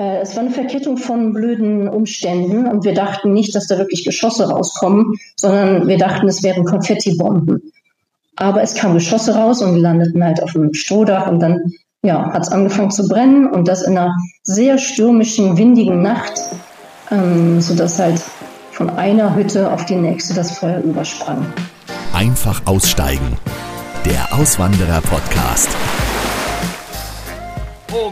Äh, es war eine Verkettung von blöden Umständen und wir dachten nicht, dass da wirklich Geschosse rauskommen, sondern wir dachten, es wären Konfettibomben. Aber es kamen Geschosse raus und wir landeten halt auf dem Strohdach und dann ja, hat es angefangen zu brennen und das in einer sehr stürmischen, windigen Nacht, ähm, sodass halt von einer Hütte auf die nächste das Feuer übersprang. Einfach aussteigen. Der Auswanderer-Podcast.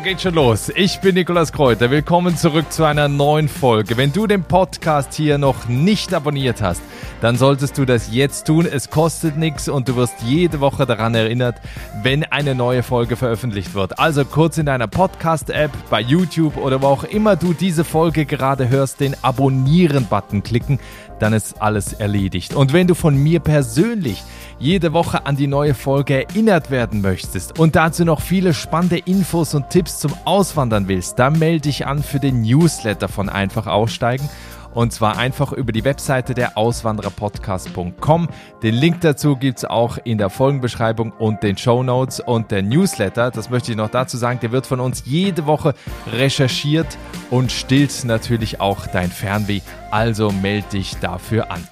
Geht schon los. Ich bin Nikolas Kräuter. Willkommen zurück zu einer neuen Folge. Wenn du den Podcast hier noch nicht abonniert hast, dann solltest du das jetzt tun. Es kostet nichts und du wirst jede Woche daran erinnert, wenn eine neue Folge veröffentlicht wird. Also kurz in deiner Podcast-App, bei YouTube oder wo auch immer du diese Folge gerade hörst, den Abonnieren-Button klicken, dann ist alles erledigt. Und wenn du von mir persönlich jede Woche an die neue Folge erinnert werden möchtest und dazu noch viele spannende Infos und Tipps zum Auswandern willst, dann melde dich an für den Newsletter von Einfach Aussteigen. Und zwar einfach über die Webseite der Auswandererpodcast.com. Den Link dazu gibt es auch in der Folgenbeschreibung und den Show Notes und der Newsletter. Das möchte ich noch dazu sagen. Der wird von uns jede Woche recherchiert und stillt natürlich auch dein Fernweh. Also melde dich dafür an.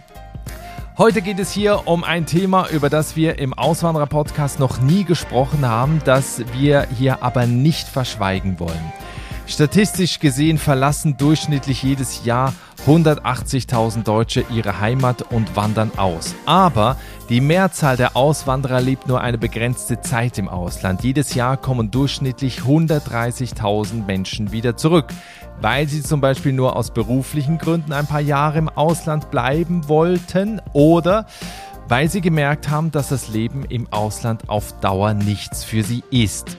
Heute geht es hier um ein Thema, über das wir im Auswanderer-Podcast noch nie gesprochen haben, das wir hier aber nicht verschweigen wollen. Statistisch gesehen verlassen durchschnittlich jedes Jahr 180.000 Deutsche ihre Heimat und wandern aus. Aber die Mehrzahl der Auswanderer lebt nur eine begrenzte Zeit im Ausland. Jedes Jahr kommen durchschnittlich 130.000 Menschen wieder zurück weil sie zum Beispiel nur aus beruflichen Gründen ein paar Jahre im Ausland bleiben wollten oder weil sie gemerkt haben, dass das Leben im Ausland auf Dauer nichts für sie ist.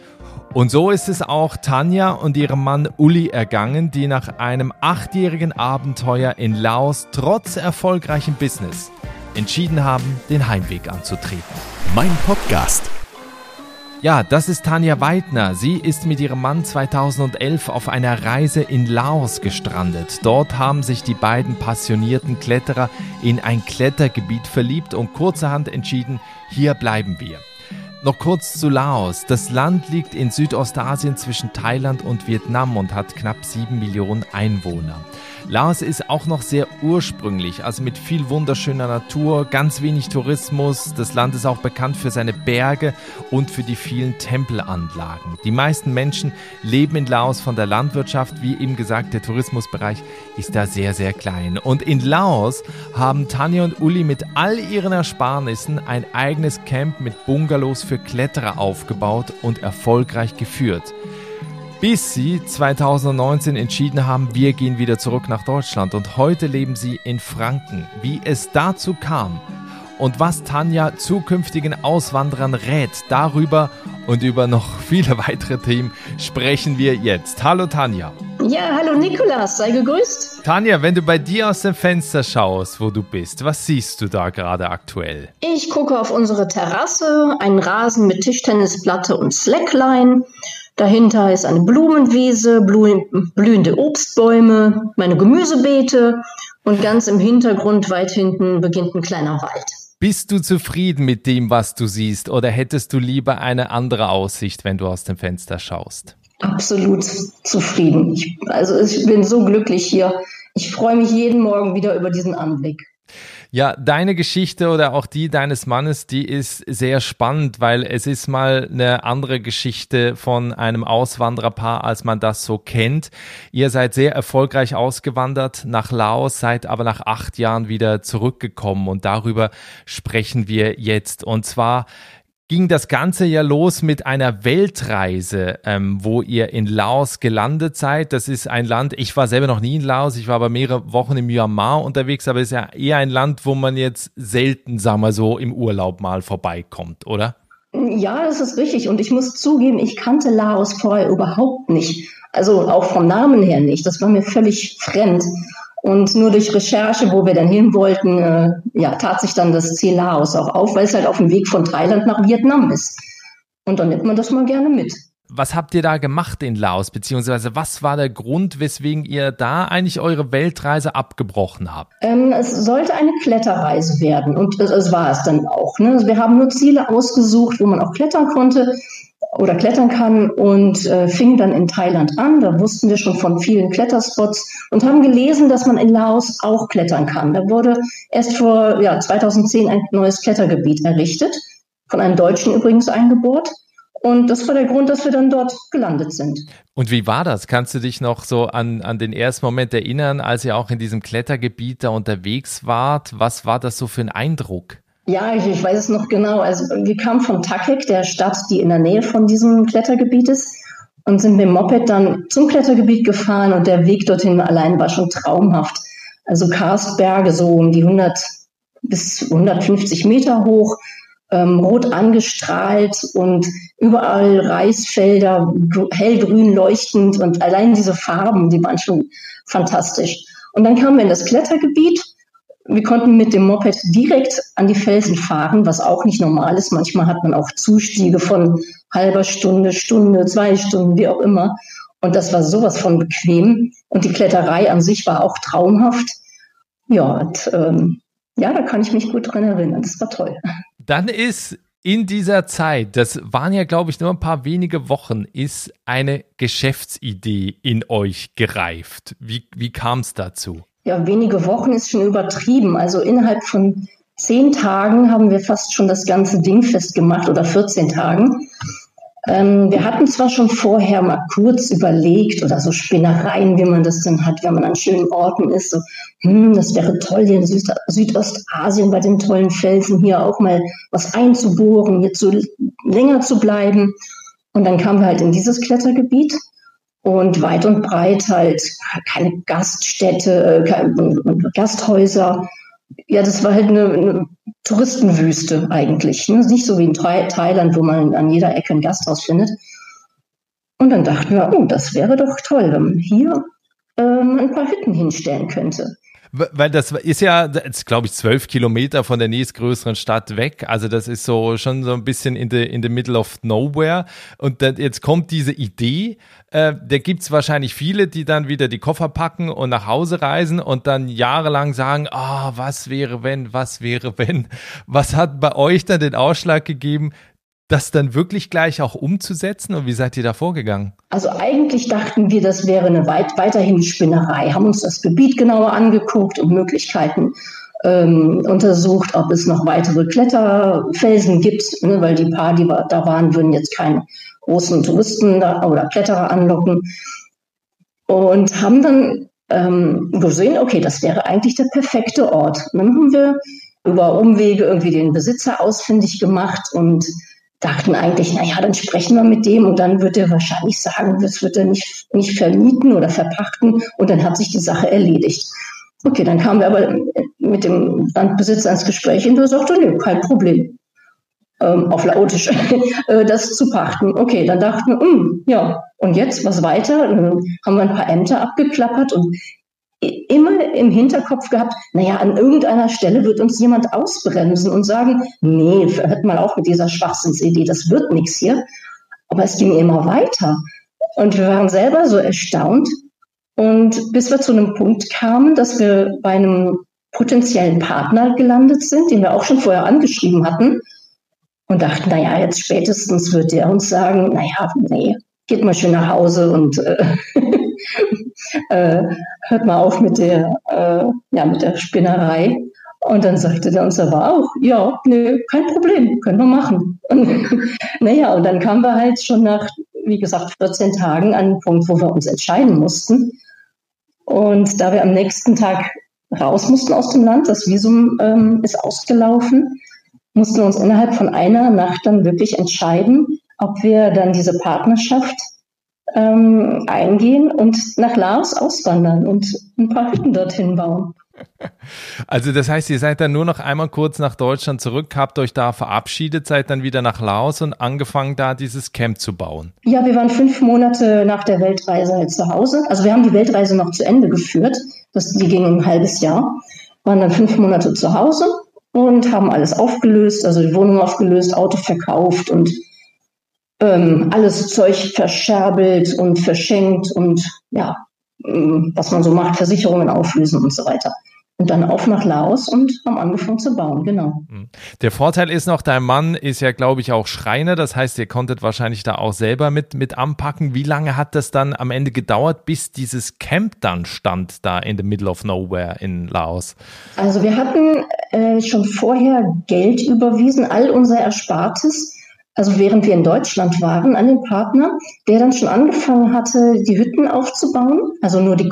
Und so ist es auch Tanja und ihrem Mann Uli ergangen, die nach einem achtjährigen Abenteuer in Laos trotz erfolgreichem Business entschieden haben, den Heimweg anzutreten. Mein Podcast ja, das ist Tanja Weidner. Sie ist mit ihrem Mann 2011 auf einer Reise in Laos gestrandet. Dort haben sich die beiden passionierten Kletterer in ein Klettergebiet verliebt und kurzerhand entschieden, hier bleiben wir. Noch kurz zu Laos. Das Land liegt in Südostasien zwischen Thailand und Vietnam und hat knapp sieben Millionen Einwohner. Laos ist auch noch sehr ursprünglich, also mit viel wunderschöner Natur, ganz wenig Tourismus. Das Land ist auch bekannt für seine Berge und für die vielen Tempelanlagen. Die meisten Menschen leben in Laos von der Landwirtschaft. Wie eben gesagt, der Tourismusbereich ist da sehr, sehr klein. Und in Laos haben Tanja und Uli mit all ihren Ersparnissen ein eigenes Camp mit Bungalows für Kletterer aufgebaut und erfolgreich geführt bis sie 2019 entschieden haben, wir gehen wieder zurück nach Deutschland und heute leben sie in Franken. Wie es dazu kam und was Tanja zukünftigen Auswanderern rät, darüber und über noch viele weitere Themen sprechen wir jetzt. Hallo Tanja. Ja, hallo Nikolas, sei gegrüßt. Tanja, wenn du bei dir aus dem Fenster schaust, wo du bist, was siehst du da gerade aktuell? Ich gucke auf unsere Terrasse, einen Rasen mit Tischtennisplatte und Slackline Dahinter ist eine Blumenwiese, blühende Obstbäume, meine Gemüsebeete und ganz im Hintergrund, weit hinten, beginnt ein kleiner Wald. Bist du zufrieden mit dem, was du siehst, oder hättest du lieber eine andere Aussicht, wenn du aus dem Fenster schaust? Absolut zufrieden. Ich, also ich bin so glücklich hier. Ich freue mich jeden Morgen wieder über diesen Anblick. Ja, deine Geschichte oder auch die deines Mannes, die ist sehr spannend, weil es ist mal eine andere Geschichte von einem Auswandererpaar, als man das so kennt. Ihr seid sehr erfolgreich ausgewandert nach Laos, seid aber nach acht Jahren wieder zurückgekommen und darüber sprechen wir jetzt. Und zwar ging das Ganze ja los mit einer Weltreise, ähm, wo ihr in Laos gelandet seid. Das ist ein Land, ich war selber noch nie in Laos, ich war aber mehrere Wochen in Myanmar unterwegs, aber es ist ja eher ein Land, wo man jetzt selten, sagen wir so, im Urlaub mal vorbeikommt, oder? Ja, das ist richtig. Und ich muss zugeben, ich kannte Laos vorher überhaupt nicht. Also auch vom Namen her nicht. Das war mir völlig fremd. Und nur durch Recherche, wo wir dann hin wollten, äh, ja, tat sich dann das Ziel Laos auch auf, weil es halt auf dem Weg von Thailand nach Vietnam ist. Und dann nimmt man das mal gerne mit. Was habt ihr da gemacht in Laos, beziehungsweise was war der Grund, weswegen ihr da eigentlich eure Weltreise abgebrochen habt? Ähm, es sollte eine Kletterreise werden und es, es war es dann auch. Ne? Also wir haben nur Ziele ausgesucht, wo man auch klettern konnte. Oder klettern kann und äh, fing dann in Thailand an. Da wussten wir schon von vielen Kletterspots und haben gelesen, dass man in Laos auch klettern kann. Da wurde erst vor ja, 2010 ein neues Klettergebiet errichtet, von einem Deutschen übrigens eingebohrt. Und das war der Grund, dass wir dann dort gelandet sind. Und wie war das? Kannst du dich noch so an, an den ersten Moment erinnern, als ihr auch in diesem Klettergebiet da unterwegs wart? Was war das so für ein Eindruck? Ja, ich, ich weiß es noch genau. Also wir kamen von Takek, der Stadt, die in der Nähe von diesem Klettergebiet ist, und sind mit dem Moped dann zum Klettergebiet gefahren und der Weg dorthin allein war schon traumhaft. Also Karstberge so um die 100 bis 150 Meter hoch, ähm, rot angestrahlt und überall Reisfelder, hellgrün leuchtend und allein diese Farben, die waren schon fantastisch. Und dann kamen wir in das Klettergebiet wir konnten mit dem Moped direkt an die Felsen fahren, was auch nicht normal ist. Manchmal hat man auch Zustiege von halber Stunde, Stunde, zwei Stunden, wie auch immer. Und das war sowas von bequem. Und die Kletterei an sich war auch traumhaft. Ja, und, ähm, ja, da kann ich mich gut dran erinnern. Das war toll. Dann ist in dieser Zeit, das waren ja, glaube ich, nur ein paar wenige Wochen, ist eine Geschäftsidee in euch gereift. Wie, wie kam es dazu? Ja, wenige Wochen ist schon übertrieben. Also innerhalb von zehn Tagen haben wir fast schon das ganze Ding festgemacht oder 14 Tagen. Ähm, wir hatten zwar schon vorher mal kurz überlegt oder so Spinnereien, wie man das dann hat, wenn man an schönen Orten ist. So, hm, das wäre toll, hier in Süd Südostasien bei den tollen Felsen hier auch mal was einzubohren, jetzt so länger zu bleiben. Und dann kamen wir halt in dieses Klettergebiet und weit und breit halt keine Gaststätte, äh, keine Gasthäuser. Ja, das war halt eine, eine Touristenwüste eigentlich. Ne? Nicht so wie in Thailand, wo man an jeder Ecke ein Gasthaus findet. Und dann dachten wir, oh, das wäre doch toll, wenn man hier ähm, ein paar Hütten hinstellen könnte. Weil das ist ja, glaube ich, zwölf Kilometer von der nächstgrößeren Stadt weg. Also das ist so schon so ein bisschen in the, in the middle of nowhere. Und dann, jetzt kommt diese Idee. Äh, da gibt es wahrscheinlich viele, die dann wieder die Koffer packen und nach Hause reisen und dann jahrelang sagen, ah, oh, was wäre wenn, was wäre wenn. Was hat bei euch dann den Ausschlag gegeben, das dann wirklich gleich auch umzusetzen? Und wie seid ihr da vorgegangen? Also eigentlich dachten wir, das wäre eine weit, weiterhin Spinnerei, haben uns das Gebiet genauer angeguckt und Möglichkeiten ähm, untersucht, ob es noch weitere Kletterfelsen gibt, ne, weil die paar, die da waren, würden jetzt keine großen Touristen oder Kletterer anlocken. Und haben dann ähm, gesehen, okay, das wäre eigentlich der perfekte Ort. Dann haben wir über Umwege irgendwie den Besitzer ausfindig gemacht und dachten eigentlich, na ja, dann sprechen wir mit dem und dann wird er wahrscheinlich sagen, das wird er nicht, nicht vermieten oder verpachten und dann hat sich die Sache erledigt. Okay, dann kamen wir aber mit dem Landbesitzer ins Gespräch und der sagte, nö, kein Problem. Ähm, auf Laotisch, äh, das zu pachten. Okay, dann dachten wir, hm, ja, und jetzt, was weiter? Dann haben wir ein paar Ämter abgeklappert und immer im Hinterkopf gehabt, naja, an irgendeiner Stelle wird uns jemand ausbremsen und sagen, nee, hört mal auf mit dieser Schwachsinnsidee, das wird nichts hier. Aber es ging immer weiter. Und wir waren selber so erstaunt. Und bis wir zu einem Punkt kamen, dass wir bei einem potenziellen Partner gelandet sind, den wir auch schon vorher angeschrieben hatten und dachten, naja, jetzt spätestens wird der uns sagen, naja, nee, geht mal schön nach Hause und äh, äh, hört mal auf mit der, äh, ja, mit der Spinnerei. Und dann sagte der uns aber auch, ja, nee, kein Problem, können wir machen. Und, naja, und dann kamen wir halt schon nach, wie gesagt, 14 Tagen an den Punkt, wo wir uns entscheiden mussten. Und da wir am nächsten Tag raus mussten aus dem Land, das Visum ähm, ist ausgelaufen, mussten wir uns innerhalb von einer Nacht dann wirklich entscheiden, ob wir dann diese Partnerschaft ähm, eingehen und nach Laos auswandern und ein paar Hütten dorthin bauen. Also das heißt, ihr seid dann nur noch einmal kurz nach Deutschland zurück, habt euch da verabschiedet, seid dann wieder nach Laos und angefangen da dieses Camp zu bauen. Ja, wir waren fünf Monate nach der Weltreise halt zu Hause. Also wir haben die Weltreise noch zu Ende geführt. Das, die ging ein halbes Jahr. Waren dann fünf Monate zu Hause und haben alles aufgelöst, also die Wohnung aufgelöst, Auto verkauft und ähm, alles Zeug verscherbelt und verschenkt und ja, ähm, was man so macht, Versicherungen auflösen und so weiter. und dann auf nach Laos und haben angefangen zu bauen, genau. Mhm. Der Vorteil ist noch, dein Mann ist ja, glaube ich, auch Schreiner. Das heißt, ihr konntet wahrscheinlich da auch selber mit, mit anpacken. Wie lange hat das dann am Ende gedauert, bis dieses Camp dann stand, da in the middle of nowhere in Laos? Also wir hatten äh, schon vorher Geld überwiesen, all unser Erspartes also während wir in Deutschland waren, an den Partner, der dann schon angefangen hatte, die Hütten aufzubauen, also nur die,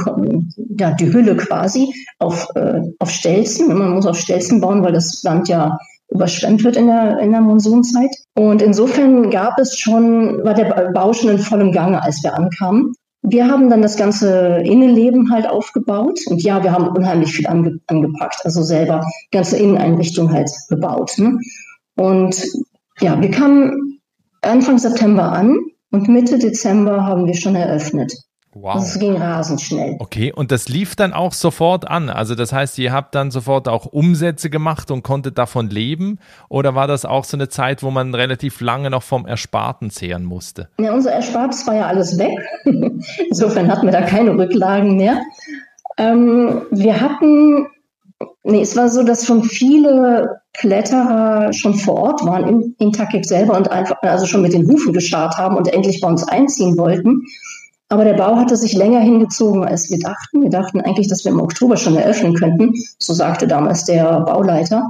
ja, die Hülle quasi auf, äh, auf Stelzen. Man muss auf Stelzen bauen, weil das Land ja überschwemmt wird in der, in der Monsunzeit. Und insofern gab es schon, war der Bau schon in vollem Gange, als wir ankamen. Wir haben dann das ganze Innenleben halt aufgebaut. Und ja, wir haben unheimlich viel ange, angepackt, also selber ganze Inneneinrichtung halt gebaut. Ne? Und ja, wir kamen Anfang September an und Mitte Dezember haben wir schon eröffnet. Wow. Also es ging rasend schnell. Okay, und das lief dann auch sofort an. Also das heißt, ihr habt dann sofort auch Umsätze gemacht und konntet davon leben? Oder war das auch so eine Zeit, wo man relativ lange noch vom Ersparten zehren musste? Ja, unser Erspartes war ja alles weg. Insofern hatten wir da keine Rücklagen mehr. Ähm, wir hatten Nee, es war so, dass schon viele Kletterer schon vor Ort waren in, in Takik selber und einfach, also schon mit den Hufen gestarrt haben und endlich bei uns einziehen wollten. Aber der Bau hatte sich länger hingezogen, als wir dachten. Wir dachten eigentlich, dass wir im Oktober schon eröffnen könnten. So sagte damals der Bauleiter.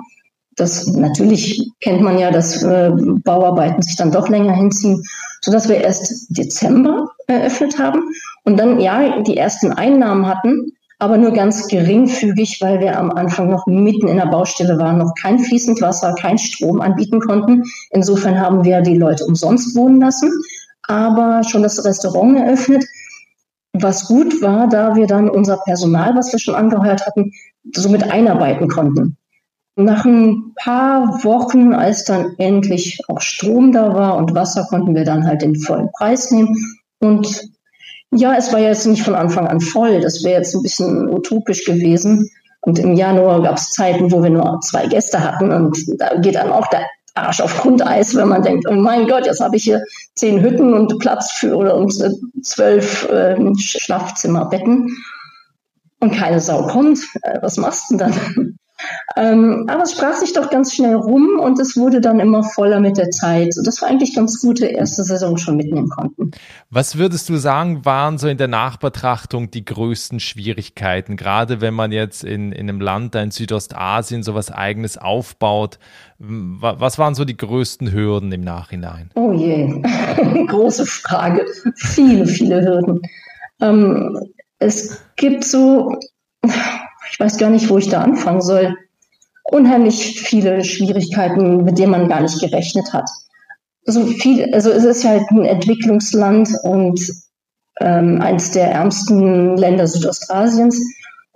Das natürlich kennt man ja, dass äh, Bauarbeiten sich dann doch länger hinziehen, sodass wir erst Dezember eröffnet haben und dann ja die ersten Einnahmen hatten, aber nur ganz geringfügig, weil wir am Anfang noch mitten in der Baustelle waren, noch kein fließend Wasser, kein Strom anbieten konnten. Insofern haben wir die Leute umsonst wohnen lassen, aber schon das Restaurant eröffnet. Was gut war, da wir dann unser Personal, was wir schon angeheuert hatten, somit einarbeiten konnten. Nach ein paar Wochen, als dann endlich auch Strom da war und Wasser, konnten wir dann halt den vollen Preis nehmen und ja, es war jetzt nicht von Anfang an voll. Das wäre jetzt ein bisschen utopisch gewesen. Und im Januar gab es Zeiten, wo wir nur zwei Gäste hatten. Und da geht dann auch der Arsch auf Grundeis, wenn man denkt, oh mein Gott, jetzt habe ich hier zehn Hütten und Platz für oder und zwölf äh, Schlafzimmerbetten und keine Sau kommt. Äh, was machst du denn dann? Ähm, aber es sprach sich doch ganz schnell rum und es wurde dann immer voller mit der Zeit. Das war eigentlich ganz gute erste Saison schon mitnehmen konnten. Was würdest du sagen, waren so in der Nachbetrachtung die größten Schwierigkeiten, gerade wenn man jetzt in, in einem Land da in Südostasien sowas eigenes aufbaut? Was waren so die größten Hürden im Nachhinein? Oh je, große Frage. Viele, viele Hürden. Ähm, es gibt so ich weiß gar nicht, wo ich da anfangen soll. Unheimlich viele Schwierigkeiten, mit denen man gar nicht gerechnet hat. So viel, also es ist halt ein Entwicklungsland und ähm, eines der ärmsten Länder Südostasiens.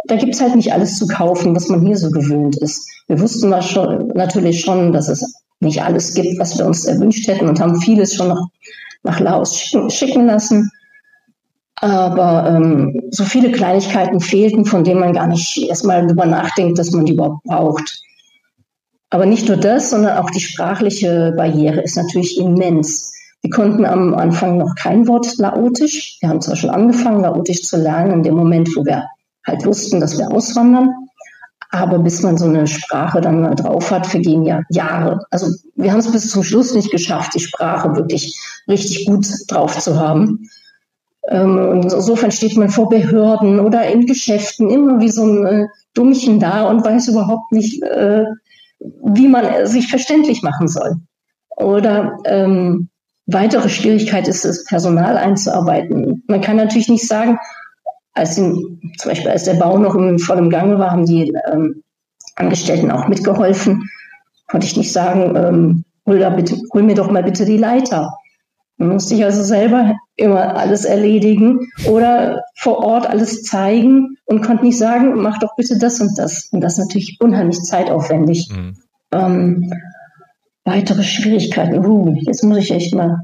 Da gibt es halt nicht alles zu kaufen, was man hier so gewöhnt ist. Wir wussten mal schon, natürlich schon, dass es nicht alles gibt, was wir uns erwünscht hätten und haben vieles schon noch nach Laos schicken, schicken lassen. Aber ähm, so viele Kleinigkeiten fehlten, von denen man gar nicht erstmal darüber nachdenkt, dass man die überhaupt braucht. Aber nicht nur das, sondern auch die sprachliche Barriere ist natürlich immens. Wir konnten am Anfang noch kein Wort Laotisch. Wir haben zwar schon angefangen, Laotisch zu lernen, in dem Moment, wo wir halt wussten, dass wir auswandern. Aber bis man so eine Sprache dann mal drauf hat, vergehen ja Jahre. Also wir haben es bis zum Schluss nicht geschafft, die Sprache wirklich richtig gut drauf zu haben. Ähm, insofern steht man vor Behörden oder in Geschäften immer wie so ein äh, Dummchen da und weiß überhaupt nicht, äh, wie man sich verständlich machen soll. Oder ähm, weitere Schwierigkeit ist es, Personal einzuarbeiten. Man kann natürlich nicht sagen, als den, zum Beispiel als der Bau noch im vollen Gange war, haben die ähm, Angestellten auch mitgeholfen. Konnte ich nicht sagen, ähm, hol, bitte, hol mir doch mal bitte die Leiter. Man musste sich also selber immer alles erledigen oder vor Ort alles zeigen und konnte nicht sagen, mach doch bitte das und das. Und das ist natürlich unheimlich zeitaufwendig. Mhm. Ähm, weitere Schwierigkeiten. Uh, jetzt muss ich echt mal.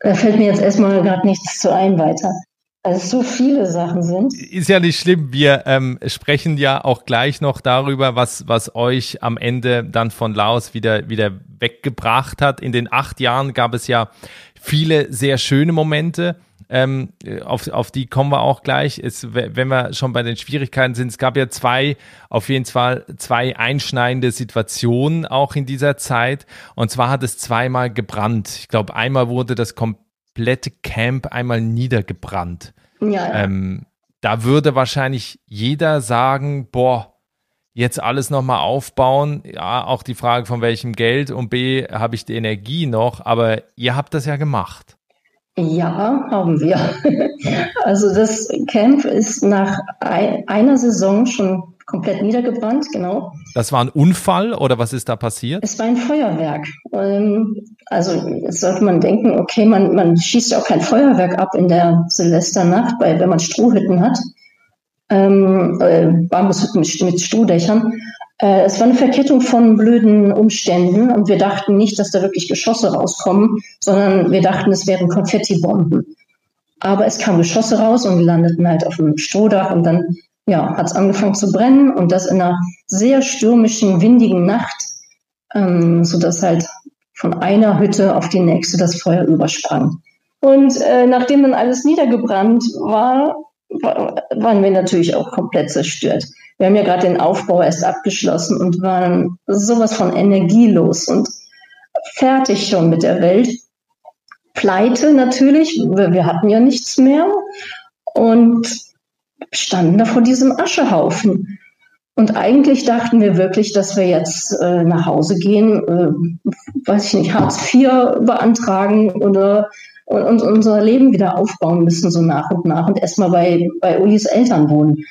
Da fällt mir jetzt erstmal gerade nichts zu ein weiter. Also so viele Sachen sind. Ist ja nicht schlimm. Wir ähm, sprechen ja auch gleich noch darüber, was, was euch am Ende dann von Laos wieder, wieder weggebracht hat. In den acht Jahren gab es ja viele sehr schöne Momente. ähm, auf, auf die kommen wir auch gleich. Es, wenn wir schon bei den Schwierigkeiten sind, es gab ja zwei, auf jeden Fall zwei einschneidende Situationen auch in dieser Zeit. Und zwar hat es zweimal gebrannt. Ich glaube, einmal wurde das komplette Camp einmal niedergebrannt. Ja, ja. Ähm, da würde wahrscheinlich jeder sagen, boah, jetzt alles nochmal aufbauen. Ja, auch die Frage von welchem Geld und B, habe ich die Energie noch? Aber ihr habt das ja gemacht. Ja, haben wir. Also das Camp ist nach einer Saison schon komplett niedergebrannt, genau. Das war ein Unfall oder was ist da passiert? Es war ein Feuerwerk. Ähm, also jetzt sollte man denken, okay, man, man schießt ja auch kein Feuerwerk ab in der Silvesternacht, weil wenn man Strohhütten hat, ähm, äh, mit, mit Strohdächern. Äh, es war eine Verkettung von blöden Umständen und wir dachten nicht, dass da wirklich Geschosse rauskommen, sondern wir dachten, es wären Konfettibomben. Aber es kamen Geschosse raus und die landeten halt auf dem Strohdach und dann ja, hat es angefangen zu brennen und das in einer sehr stürmischen, windigen Nacht, ähm, sodass halt von einer Hütte auf die nächste das Feuer übersprang. Und äh, nachdem dann alles niedergebrannt war, waren wir natürlich auch komplett zerstört. Wir haben ja gerade den Aufbau erst abgeschlossen und waren sowas von energielos und fertig schon mit der Welt. Pleite natürlich, wir hatten ja nichts mehr und standen da vor diesem Aschehaufen. Und eigentlich dachten wir wirklich, dass wir jetzt äh, nach Hause gehen, äh, weiß ich nicht, Hartz IV beantragen oder und, und unser Leben wieder aufbauen müssen, so nach und nach und erstmal bei, bei Ulis Eltern wohnen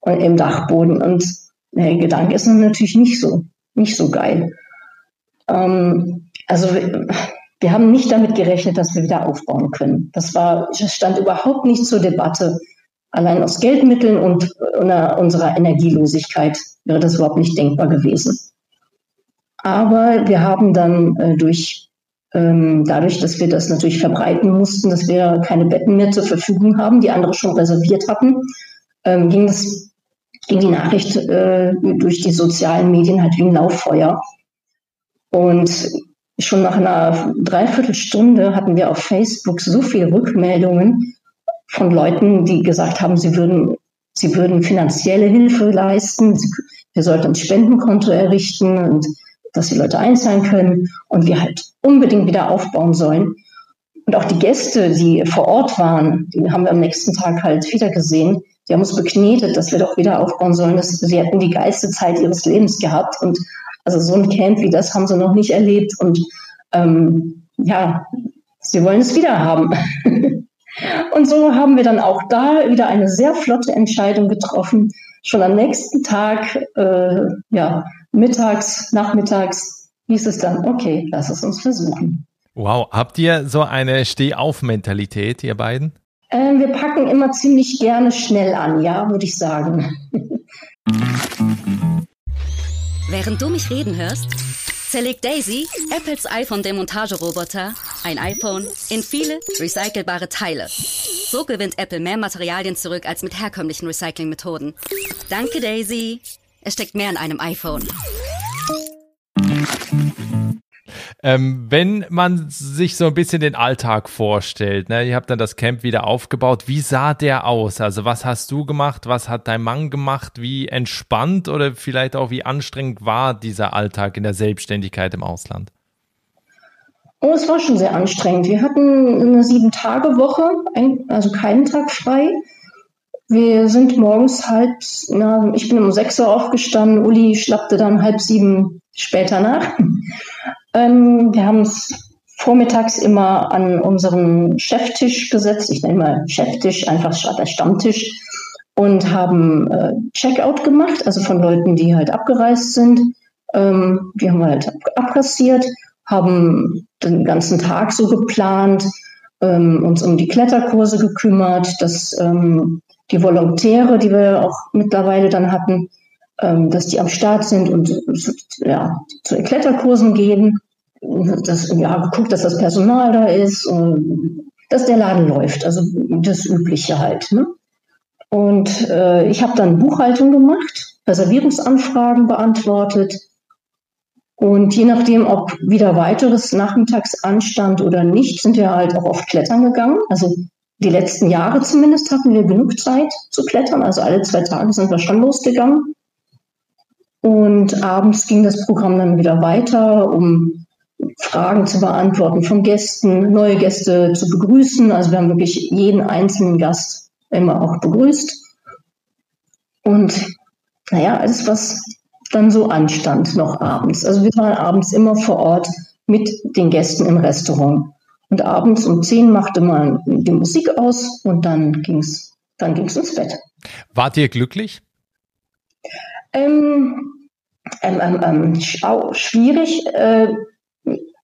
und im Dachboden. Und der Gedanke ist natürlich nicht so, nicht so geil. Ähm, also wir, wir haben nicht damit gerechnet, dass wir wieder aufbauen können. Das war, das stand überhaupt nicht zur Debatte. Allein aus Geldmitteln und unserer Energielosigkeit wäre das überhaupt nicht denkbar gewesen. Aber wir haben dann äh, durch ähm, dadurch, dass wir das natürlich verbreiten mussten, dass wir keine Betten mehr zur Verfügung haben, die andere schon reserviert hatten, ähm, ging, das, ging die Nachricht äh, durch die sozialen Medien halt wie ein Lauffeuer. Und schon nach einer Dreiviertelstunde hatten wir auf Facebook so viele Rückmeldungen von Leuten, die gesagt haben, sie würden, sie würden finanzielle Hilfe leisten, wir sollten ein Spendenkonto errichten und dass die Leute einzahlen können und wir halt unbedingt wieder aufbauen sollen. Und auch die Gäste, die vor Ort waren, die haben wir am nächsten Tag halt wieder gesehen. Die haben uns beknetet, dass wir doch wieder aufbauen sollen. Sie hätten die geilste Zeit ihres Lebens gehabt. Und also so ein Camp wie das haben sie noch nicht erlebt. Und ähm, ja, sie wollen es wieder haben. und so haben wir dann auch da wieder eine sehr flotte Entscheidung getroffen. Schon am nächsten Tag, äh, ja, mittags, nachmittags hieß es dann, okay, lass es uns versuchen. Wow, habt ihr so eine Steh-auf-Mentalität, ihr beiden? Äh, wir packen immer ziemlich gerne schnell an, ja, würde ich sagen. Während du mich reden hörst, zerlegt Daisy, Apples iPhone-Demontageroboter, ein iPhone in viele recycelbare Teile. So gewinnt Apple mehr Materialien zurück als mit herkömmlichen Recyclingmethoden. Danke, Daisy. Es steckt mehr in einem iPhone. Ähm, wenn man sich so ein bisschen den Alltag vorstellt, ne, ihr habt dann das Camp wieder aufgebaut, wie sah der aus? Also was hast du gemacht, was hat dein Mann gemacht, wie entspannt oder vielleicht auch wie anstrengend war dieser Alltag in der Selbstständigkeit im Ausland? Oh, es war schon sehr anstrengend. Wir hatten eine Sieben-Tage-Woche, also keinen Tag frei. Wir sind morgens halb, na, ich bin um sechs Uhr aufgestanden, Uli schlappte dann halb sieben später nach. Ähm, wir haben es vormittags immer an unseren Cheftisch gesetzt, ich nenne mal Cheftisch, einfach der Stammtisch, und haben äh, Checkout gemacht, also von Leuten, die halt abgereist sind. Ähm, die haben wir halt abkassiert, haben den ganzen Tag so geplant, ähm, uns um die Kletterkurse gekümmert, dass ähm, die Volontäre, die wir auch mittlerweile dann hatten, dass die am Start sind und ja, zu Kletterkursen gehen. Das, ja, geguckt, dass das Personal da ist und dass der Laden läuft. Also das Übliche halt. Ne? Und äh, ich habe dann Buchhaltung gemacht, Reservierungsanfragen beantwortet. Und je nachdem, ob wieder weiteres nachmittags anstand oder nicht, sind wir halt auch oft klettern gegangen. Also die letzten Jahre zumindest hatten wir genug Zeit zu klettern. Also alle zwei Tage sind wir schon losgegangen. Und abends ging das Programm dann wieder weiter, um Fragen zu beantworten von Gästen, neue Gäste zu begrüßen. Also wir haben wirklich jeden einzelnen Gast immer auch begrüßt. Und naja, alles, was dann so anstand noch abends. Also wir waren abends immer vor Ort mit den Gästen im Restaurant. Und abends um zehn machte man die Musik aus und dann ging's, dann ging's ins Bett. Wart ihr glücklich? Ähm, ähm, ähm, ähm schwierig, äh,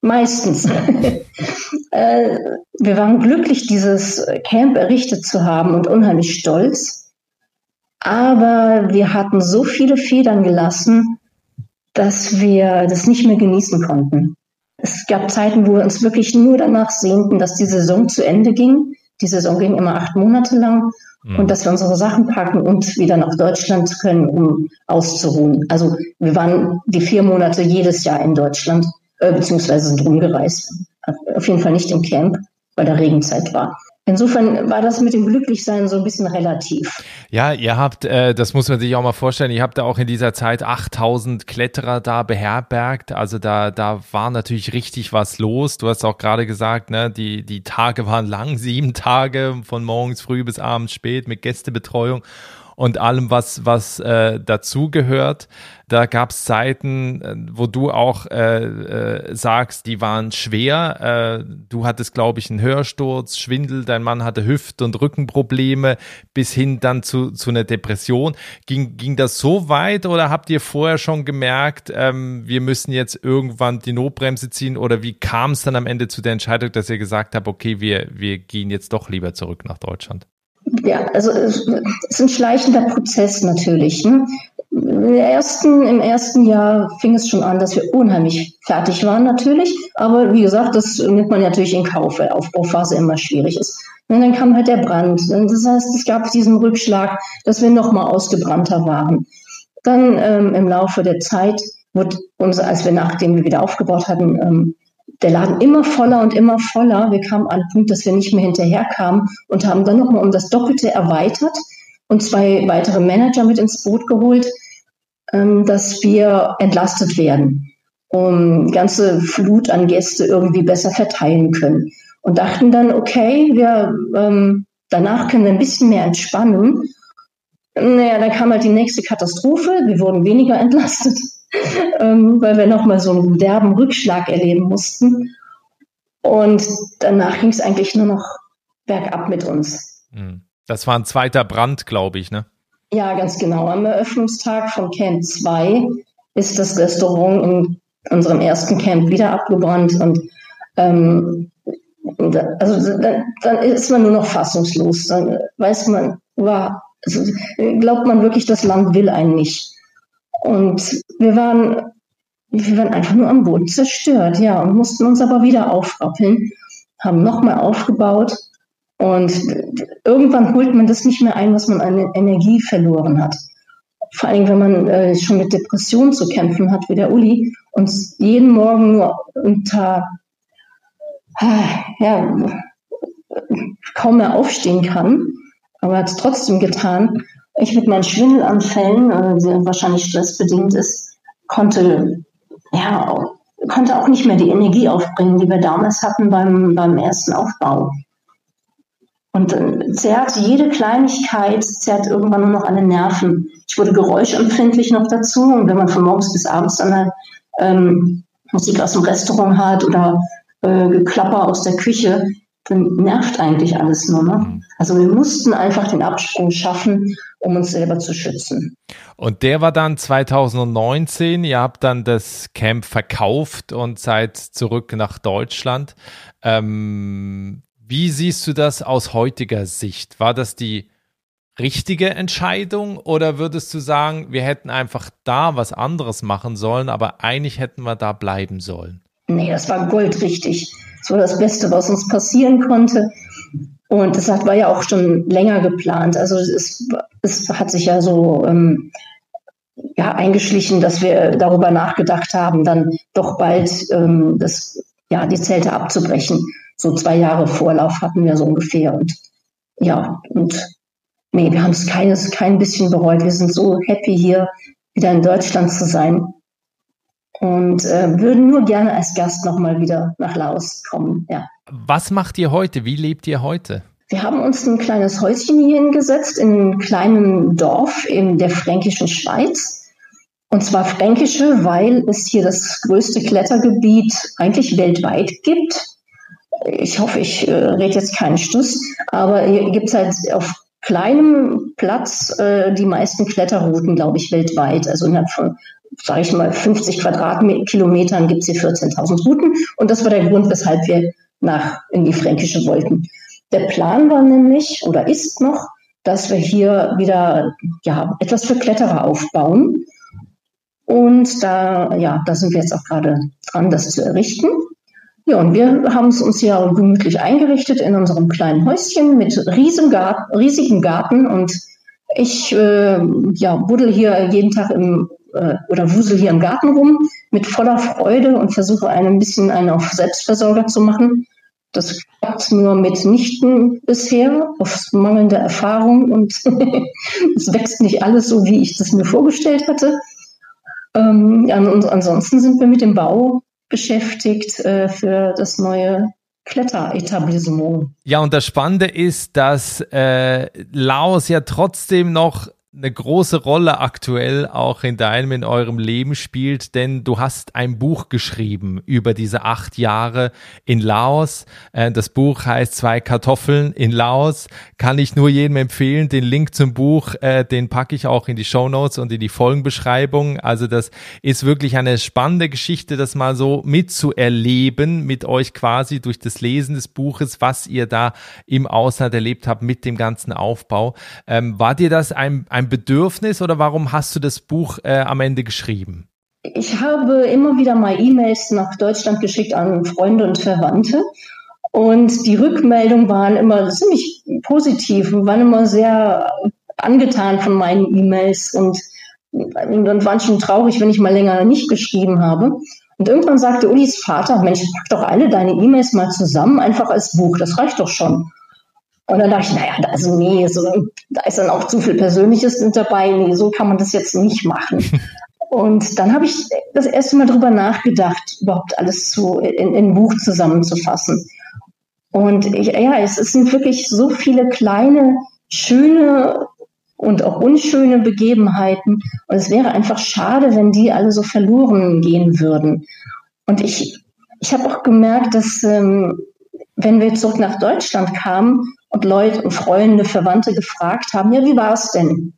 meistens. äh, wir waren glücklich, dieses Camp errichtet zu haben und unheimlich stolz. Aber wir hatten so viele Federn gelassen, dass wir das nicht mehr genießen konnten. Es gab Zeiten, wo wir uns wirklich nur danach sehnten, dass die Saison zu Ende ging. Die Saison ging immer acht Monate lang mhm. und dass wir unsere Sachen packen und wieder nach Deutschland können, um auszuruhen. Also wir waren die vier Monate jedes Jahr in Deutschland, äh, beziehungsweise sind rumgereist. Auf jeden Fall nicht im Camp, weil da Regenzeit war. Insofern war das mit dem Glücklichsein so ein bisschen relativ. Ja, ihr habt, äh, das muss man sich auch mal vorstellen, ihr habt da auch in dieser Zeit 8000 Kletterer da beherbergt. Also da, da war natürlich richtig was los. Du hast auch gerade gesagt, ne, die, die Tage waren lang, sieben Tage von morgens früh bis abends spät mit Gästebetreuung und allem, was, was äh, dazugehört. Da gab es Zeiten, äh, wo du auch äh, äh, sagst, die waren schwer. Äh, du hattest, glaube ich, einen Hörsturz, Schwindel, dein Mann hatte Hüft- und Rückenprobleme, bis hin dann zu, zu einer Depression. Ging, ging das so weit oder habt ihr vorher schon gemerkt, ähm, wir müssen jetzt irgendwann die Notbremse ziehen? Oder wie kam es dann am Ende zu der Entscheidung, dass ihr gesagt habt, okay, wir, wir gehen jetzt doch lieber zurück nach Deutschland? Ja, also es ist ein schleichender Prozess natürlich. Ne? Im ersten, Im ersten Jahr fing es schon an, dass wir unheimlich fertig waren natürlich. Aber wie gesagt, das nimmt man natürlich in Kauf, weil Aufbauphase immer schwierig ist. Und dann kam halt der Brand. Das heißt, es gab diesen Rückschlag, dass wir nochmal ausgebrannter waren. Dann ähm, im Laufe der Zeit wurde uns, als wir nachdem wir wieder aufgebaut hatten, ähm, der Laden immer voller und immer voller. Wir kamen an den Punkt, dass wir nicht mehr hinterherkamen und haben dann nochmal um das Doppelte erweitert und zwei weitere Manager mit ins Boot geholt, ähm, dass wir entlastet werden, um ganze Flut an Gäste irgendwie besser verteilen können. Und dachten dann, okay, wir ähm, danach können wir ein bisschen mehr entspannen. Naja, dann kam halt die nächste Katastrophe. Wir wurden weniger entlastet ähm, weil wir nochmal so einen derben Rückschlag erleben mussten. Und danach ging es eigentlich nur noch bergab mit uns. Hm. Das war ein zweiter Brand, glaube ich, ne? Ja, ganz genau. Am Eröffnungstag von Camp 2 ist das Restaurant in unserem ersten Camp wieder abgebrannt und ähm, also dann, dann, ist man nur noch fassungslos. Dann weiß man, war, also glaubt man wirklich, das Land will einen nicht. Und wir waren, wir waren einfach nur am Boden zerstört, ja, und mussten uns aber wieder aufrappeln, haben nochmal aufgebaut. Und irgendwann holt man das nicht mehr ein, was man an Energie verloren hat. Vor allem, wenn man äh, schon mit Depressionen zu kämpfen hat, wie der Uli, und jeden Morgen nur unter, äh, ja, kaum mehr aufstehen kann, aber hat es trotzdem getan ich mit meinen Schwindelanfällen, äh, wahrscheinlich stressbedingt ist, konnte, ja, konnte auch nicht mehr die Energie aufbringen, die wir damals hatten beim, beim ersten Aufbau. Und äh, zerrt jede Kleinigkeit, zerrt irgendwann nur noch an den Nerven. Ich wurde geräuschempfindlich noch dazu und wenn man von morgens bis abends dann halt, ähm, Musik aus dem Restaurant hat oder äh, Geklapper aus der Küche, nervt eigentlich alles nur. Ne? Mhm. Also wir mussten einfach den Absprung schaffen, um uns selber zu schützen. Und der war dann 2019. Ihr habt dann das Camp verkauft und seid zurück nach Deutschland. Ähm, wie siehst du das aus heutiger Sicht? War das die richtige Entscheidung oder würdest du sagen, wir hätten einfach da was anderes machen sollen, aber eigentlich hätten wir da bleiben sollen? Nee, das war goldrichtig. Das war das Beste, was uns passieren konnte. Und das war ja auch schon länger geplant. Also es, es hat sich ja so ähm, ja, eingeschlichen, dass wir darüber nachgedacht haben, dann doch bald ähm, das, ja, die Zelte abzubrechen. So zwei Jahre Vorlauf hatten wir so ungefähr. Und ja, und nee, wir haben es kein bisschen bereut. Wir sind so happy hier wieder in Deutschland zu sein und äh, würden nur gerne als Gast nochmal wieder nach Laos kommen. Ja. Was macht ihr heute? Wie lebt ihr heute? Wir haben uns ein kleines Häuschen hier hingesetzt in einem kleinen Dorf in der fränkischen Schweiz. Und zwar fränkische, weil es hier das größte Klettergebiet eigentlich weltweit gibt. Ich hoffe, ich äh, rede jetzt keinen Stuss, aber hier gibt es halt auf kleinem Platz äh, die meisten Kletterrouten, glaube ich, weltweit. Also innerhalb von, sage ich mal, 50 Quadratkilometern gibt es hier 14.000 Routen. Und das war der Grund, weshalb wir nach in die Fränkische wollten. Der Plan war nämlich oder ist noch, dass wir hier wieder ja, etwas für Kletterer aufbauen. Und da, ja, da sind wir jetzt auch gerade dran, das zu errichten. Ja, und wir haben es uns ja gemütlich eingerichtet in unserem kleinen Häuschen mit riesigem Garten, riesigem Garten und ich äh, ja, buddel hier jeden Tag im äh, oder wusel hier im Garten rum mit voller Freude und versuche ein bisschen einen auf Selbstversorger zu machen. Das klappt nur mitnichten bisher, auf mangelnde Erfahrung und es wächst nicht alles so, wie ich das mir vorgestellt hatte. Ähm, ja, und ansonsten sind wir mit dem Bau beschäftigt äh, für das neue Kletteretablissement. Ja, und das Spannende ist, dass äh, Laos ja trotzdem noch eine große Rolle aktuell auch in deinem, in eurem Leben spielt, denn du hast ein Buch geschrieben über diese acht Jahre in Laos. Äh, das Buch heißt Zwei Kartoffeln in Laos. Kann ich nur jedem empfehlen. Den Link zum Buch, äh, den packe ich auch in die Show Notes und in die Folgenbeschreibung. Also das ist wirklich eine spannende Geschichte, das mal so mitzuerleben mit euch quasi durch das Lesen des Buches, was ihr da im Ausland erlebt habt mit dem ganzen Aufbau. Ähm, war dir das ein, ein Bedürfnis oder warum hast du das Buch äh, am Ende geschrieben? Ich habe immer wieder mal E-Mails nach Deutschland geschickt an Freunde und Verwandte. Und die Rückmeldungen waren immer ziemlich positiv und waren immer sehr angetan von meinen E-Mails und, und waren schon traurig, wenn ich mal länger nicht geschrieben habe. Und irgendwann sagte Ulis Vater, Mensch, pack doch alle deine E-Mails mal zusammen, einfach als Buch, das reicht doch schon. Und dann dachte ich, naja, also nee, so, da ist dann auch zu viel Persönliches mit dabei. Nee, so kann man das jetzt nicht machen. Und dann habe ich das erste Mal drüber nachgedacht, überhaupt alles zu, in, in ein Buch zusammenzufassen. Und ich, ja, es, es sind wirklich so viele kleine, schöne und auch unschöne Begebenheiten. Und es wäre einfach schade, wenn die alle so verloren gehen würden. Und ich, ich habe auch gemerkt, dass ähm, wenn wir zurück nach Deutschland kamen, und Leute und Freunde, Verwandte gefragt haben, ja, wie war es denn?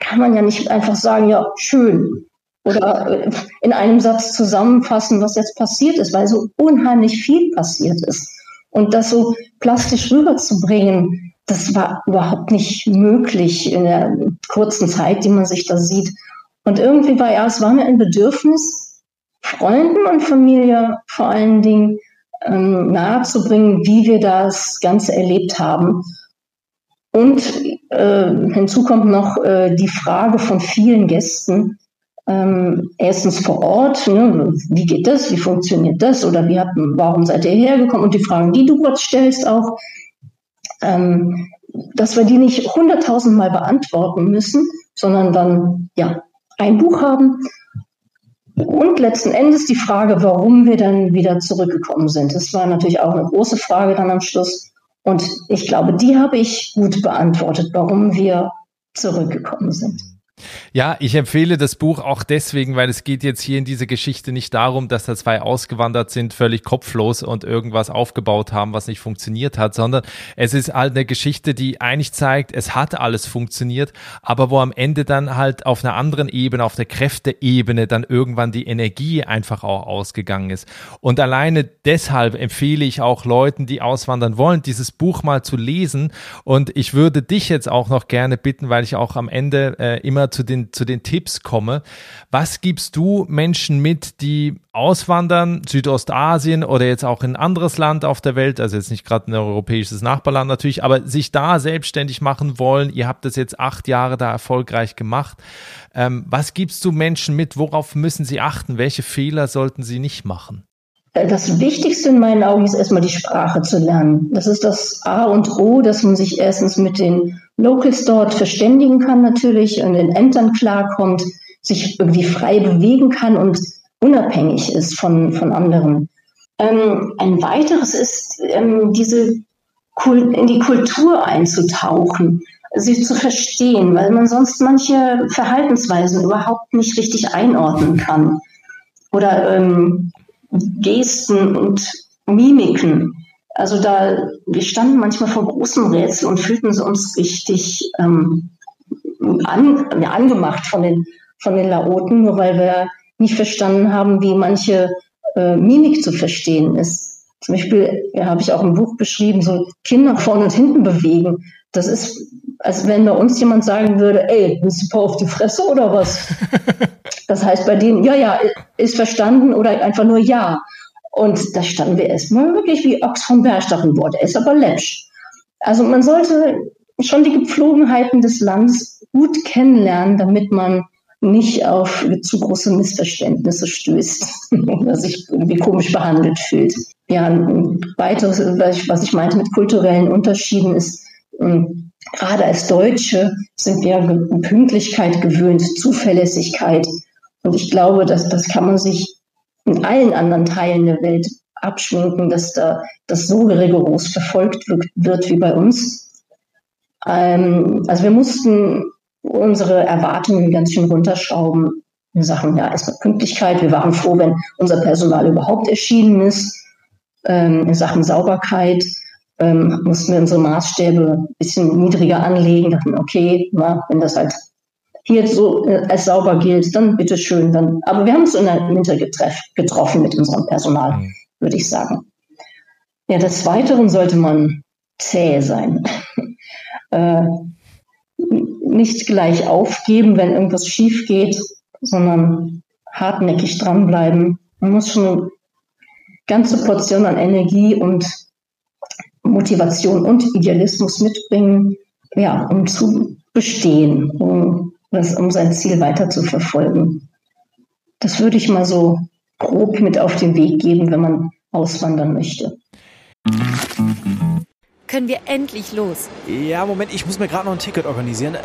Kann man ja nicht einfach sagen, ja, schön. Oder äh, in einem Satz zusammenfassen, was jetzt passiert ist, weil so unheimlich viel passiert ist. Und das so plastisch rüberzubringen, das war überhaupt nicht möglich in der kurzen Zeit, die man sich da sieht. Und irgendwie war ja, es war mir ein Bedürfnis, Freunden und Familie vor allen Dingen ähm, nahezubringen, wie wir das Ganze erlebt haben. Und äh, hinzu kommt noch äh, die Frage von vielen Gästen, ähm, erstens vor Ort, ne, wie geht das, wie funktioniert das oder wie hat, warum seid ihr hergekommen und die Fragen, die du dort stellst auch, ähm, dass wir die nicht hunderttausendmal beantworten müssen, sondern dann ja ein Buch haben, und letzten Endes die Frage, warum wir dann wieder zurückgekommen sind. Das war natürlich auch eine große Frage dann am Schluss. Und ich glaube, die habe ich gut beantwortet, warum wir zurückgekommen sind. Ja, ich empfehle das Buch auch deswegen, weil es geht jetzt hier in dieser Geschichte nicht darum, dass da zwei ausgewandert sind, völlig kopflos und irgendwas aufgebaut haben, was nicht funktioniert hat, sondern es ist halt eine Geschichte, die eigentlich zeigt, es hat alles funktioniert, aber wo am Ende dann halt auf einer anderen Ebene, auf der Kräfteebene dann irgendwann die Energie einfach auch ausgegangen ist. Und alleine deshalb empfehle ich auch Leuten, die auswandern wollen, dieses Buch mal zu lesen. Und ich würde dich jetzt auch noch gerne bitten, weil ich auch am Ende äh, immer zu den, zu den Tipps komme. Was gibst du Menschen mit, die auswandern, Südostasien oder jetzt auch in ein anderes Land auf der Welt, also jetzt nicht gerade ein europäisches Nachbarland natürlich, aber sich da selbstständig machen wollen? Ihr habt das jetzt acht Jahre da erfolgreich gemacht. Ähm, was gibst du Menschen mit? Worauf müssen sie achten? Welche Fehler sollten sie nicht machen? Das Wichtigste in meinen Augen ist erstmal die Sprache zu lernen. Das ist das A und O, dass man sich erstens mit den Locals dort verständigen kann natürlich, in den Ämtern klarkommt, sich irgendwie frei bewegen kann und unabhängig ist von, von anderen. Ähm, ein weiteres ist, ähm, diese in die Kultur einzutauchen, sie zu verstehen, weil man sonst manche Verhaltensweisen überhaupt nicht richtig einordnen kann. Oder ähm, Gesten und Mimiken. Also da, wir standen manchmal vor großem Rätsel und fühlten uns richtig ähm, an, angemacht von den, von den Laoten, nur weil wir nicht verstanden haben, wie manche äh, Mimik zu verstehen ist. Zum Beispiel ja, habe ich auch im Buch beschrieben, so Kinder vorne und hinten bewegen. Das ist, als wenn bei uns jemand sagen würde, ey, willst du auf die Fresse oder was? das heißt bei denen, ja, ja, ist verstanden oder einfach nur ja. Und da standen wir erstmal wirklich wie Ochs vom Bergstach im Wort. Er ist aber läppsch. Also man sollte schon die Gepflogenheiten des Landes gut kennenlernen, damit man nicht auf zu große Missverständnisse stößt oder sich irgendwie komisch behandelt fühlt. Ja, ein weiteres, was ich meinte mit kulturellen Unterschieden ist, ähm, gerade als Deutsche sind wir Pünktlichkeit gewöhnt, Zuverlässigkeit. Und ich glaube, dass das kann man sich in allen anderen Teilen der Welt abschminken, dass da das so rigoros verfolgt wird, wie bei uns. Ähm, also wir mussten unsere Erwartungen ganz schön runterschrauben in Sachen ja erstmal Pünktlichkeit. Wir waren froh, wenn unser Personal überhaupt erschienen ist. Ähm, in Sachen Sauberkeit ähm, mussten wir unsere Maßstäbe ein bisschen niedriger anlegen. Dachten, okay, na, wenn das halt hier so äh, als sauber gilt, dann bitteschön. Dann. Aber wir haben uns in der Mitte getroffen mit unserem Personal, mhm. würde ich sagen. Ja, des Weiteren sollte man zäh sein. äh, nicht gleich aufgeben, wenn irgendwas schief geht, sondern hartnäckig dranbleiben. Man muss schon eine ganze Portion an Energie und Motivation und Idealismus mitbringen, ja, um zu bestehen, um, das, um sein Ziel weiter zu verfolgen. Das würde ich mal so grob mit auf den Weg geben, wenn man auswandern möchte. Können wir endlich los? Ja, Moment, ich muss mir gerade noch ein Ticket organisieren. Äh,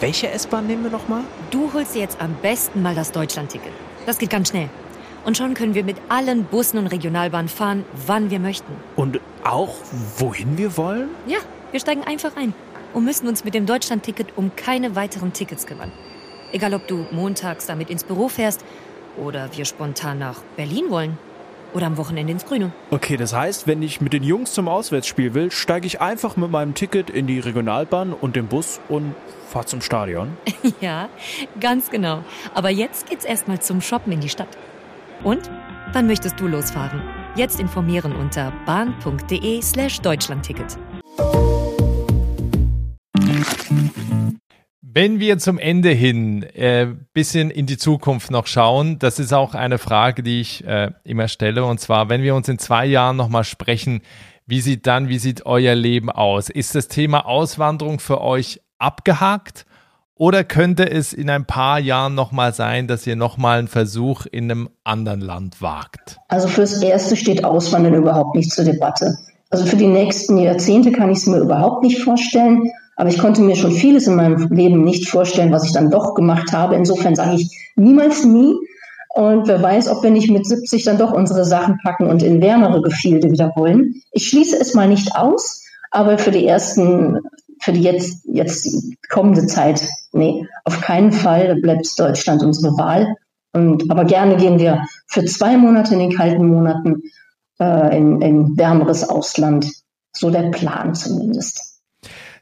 welche S-Bahn nehmen wir nochmal? Du holst dir jetzt am besten mal das Deutschland-Ticket. Das geht ganz schnell. Und schon können wir mit allen Bussen und Regionalbahnen fahren, wann wir möchten. Und auch wohin wir wollen? Ja, wir steigen einfach ein und müssen uns mit dem Deutschland-Ticket um keine weiteren Tickets kümmern. Egal, ob du montags damit ins Büro fährst oder wir spontan nach Berlin wollen. Oder am Wochenende ins Grüne. Okay, das heißt, wenn ich mit den Jungs zum Auswärtsspiel will, steige ich einfach mit meinem Ticket in die Regionalbahn und den Bus und fahre zum Stadion. ja, ganz genau. Aber jetzt geht's erstmal zum Shoppen in die Stadt. Und? Wann möchtest du losfahren? Jetzt informieren unter bahn.de slash Deutschlandticket. Wenn wir zum Ende hin äh, bisschen in die Zukunft noch schauen, das ist auch eine Frage, die ich äh, immer stelle. Und zwar, wenn wir uns in zwei Jahren nochmal sprechen, wie sieht dann, wie sieht euer Leben aus? Ist das Thema Auswanderung für euch abgehakt? Oder könnte es in ein paar Jahren nochmal sein, dass ihr nochmal einen Versuch in einem anderen Land wagt? Also fürs Erste steht Auswandern überhaupt nicht zur Debatte. Also für die nächsten Jahrzehnte kann ich es mir überhaupt nicht vorstellen. Aber ich konnte mir schon vieles in meinem Leben nicht vorstellen, was ich dann doch gemacht habe. Insofern sage ich niemals nie. Und wer weiß, ob wir nicht mit 70 dann doch unsere Sachen packen und in wärmere Gefilde wieder wollen. Ich schließe es mal nicht aus, aber für die ersten, für die jetzt, jetzt kommende Zeit, nee, auf keinen Fall bleibt Deutschland unsere Wahl. Und, aber gerne gehen wir für zwei Monate in den kalten Monaten äh, in, in wärmeres Ausland. So der Plan zumindest.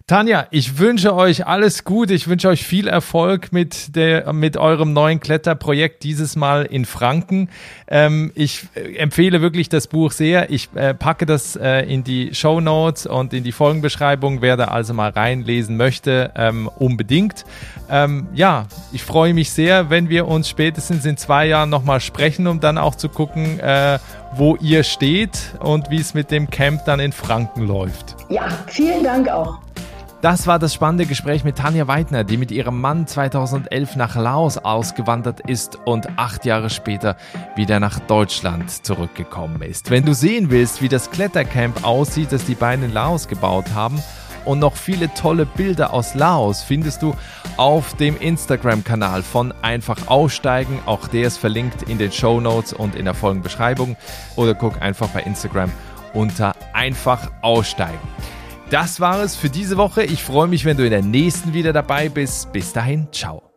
Tanja, ich wünsche euch alles gut. Ich wünsche euch viel Erfolg mit der, mit eurem neuen Kletterprojekt dieses Mal in Franken. Ähm, ich äh, empfehle wirklich das Buch sehr. Ich äh, packe das äh, in die Show Notes und in die Folgenbeschreibung. Wer da also mal reinlesen möchte, ähm, unbedingt. Ähm, ja, ich freue mich sehr, wenn wir uns spätestens in zwei Jahren nochmal sprechen, um dann auch zu gucken, äh, wo ihr steht und wie es mit dem Camp dann in Franken läuft. Ja, vielen Dank auch. Das war das spannende Gespräch mit Tanja Weidner, die mit ihrem Mann 2011 nach Laos ausgewandert ist und acht Jahre später wieder nach Deutschland zurückgekommen ist. Wenn du sehen willst, wie das Klettercamp aussieht, das die beiden in Laos gebaut haben, und noch viele tolle Bilder aus Laos findest du auf dem Instagram-Kanal von Einfach Aussteigen. Auch der ist verlinkt in den Show Notes und in der Folgenbeschreibung. Oder guck einfach bei Instagram unter Einfach Aussteigen. Das war es für diese Woche. Ich freue mich, wenn du in der nächsten wieder dabei bist. Bis dahin, ciao.